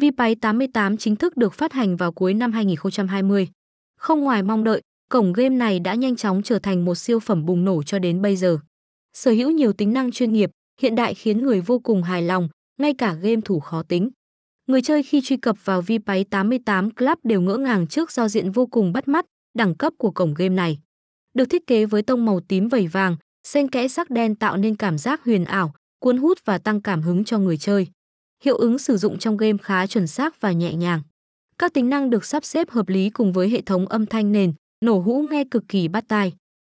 Vipay 88 chính thức được phát hành vào cuối năm 2020. Không ngoài mong đợi, cổng game này đã nhanh chóng trở thành một siêu phẩm bùng nổ cho đến bây giờ. Sở hữu nhiều tính năng chuyên nghiệp, hiện đại khiến người vô cùng hài lòng, ngay cả game thủ khó tính. Người chơi khi truy cập vào Vipay 88 Club đều ngỡ ngàng trước giao diện vô cùng bắt mắt, đẳng cấp của cổng game này. Được thiết kế với tông màu tím vẩy vàng, xen kẽ sắc đen tạo nên cảm giác huyền ảo, cuốn hút và tăng cảm hứng cho người chơi. Hiệu ứng sử dụng trong game khá chuẩn xác và nhẹ nhàng. Các tính năng được sắp xếp hợp lý cùng với hệ thống âm thanh nền, nổ hũ nghe cực kỳ bắt tai.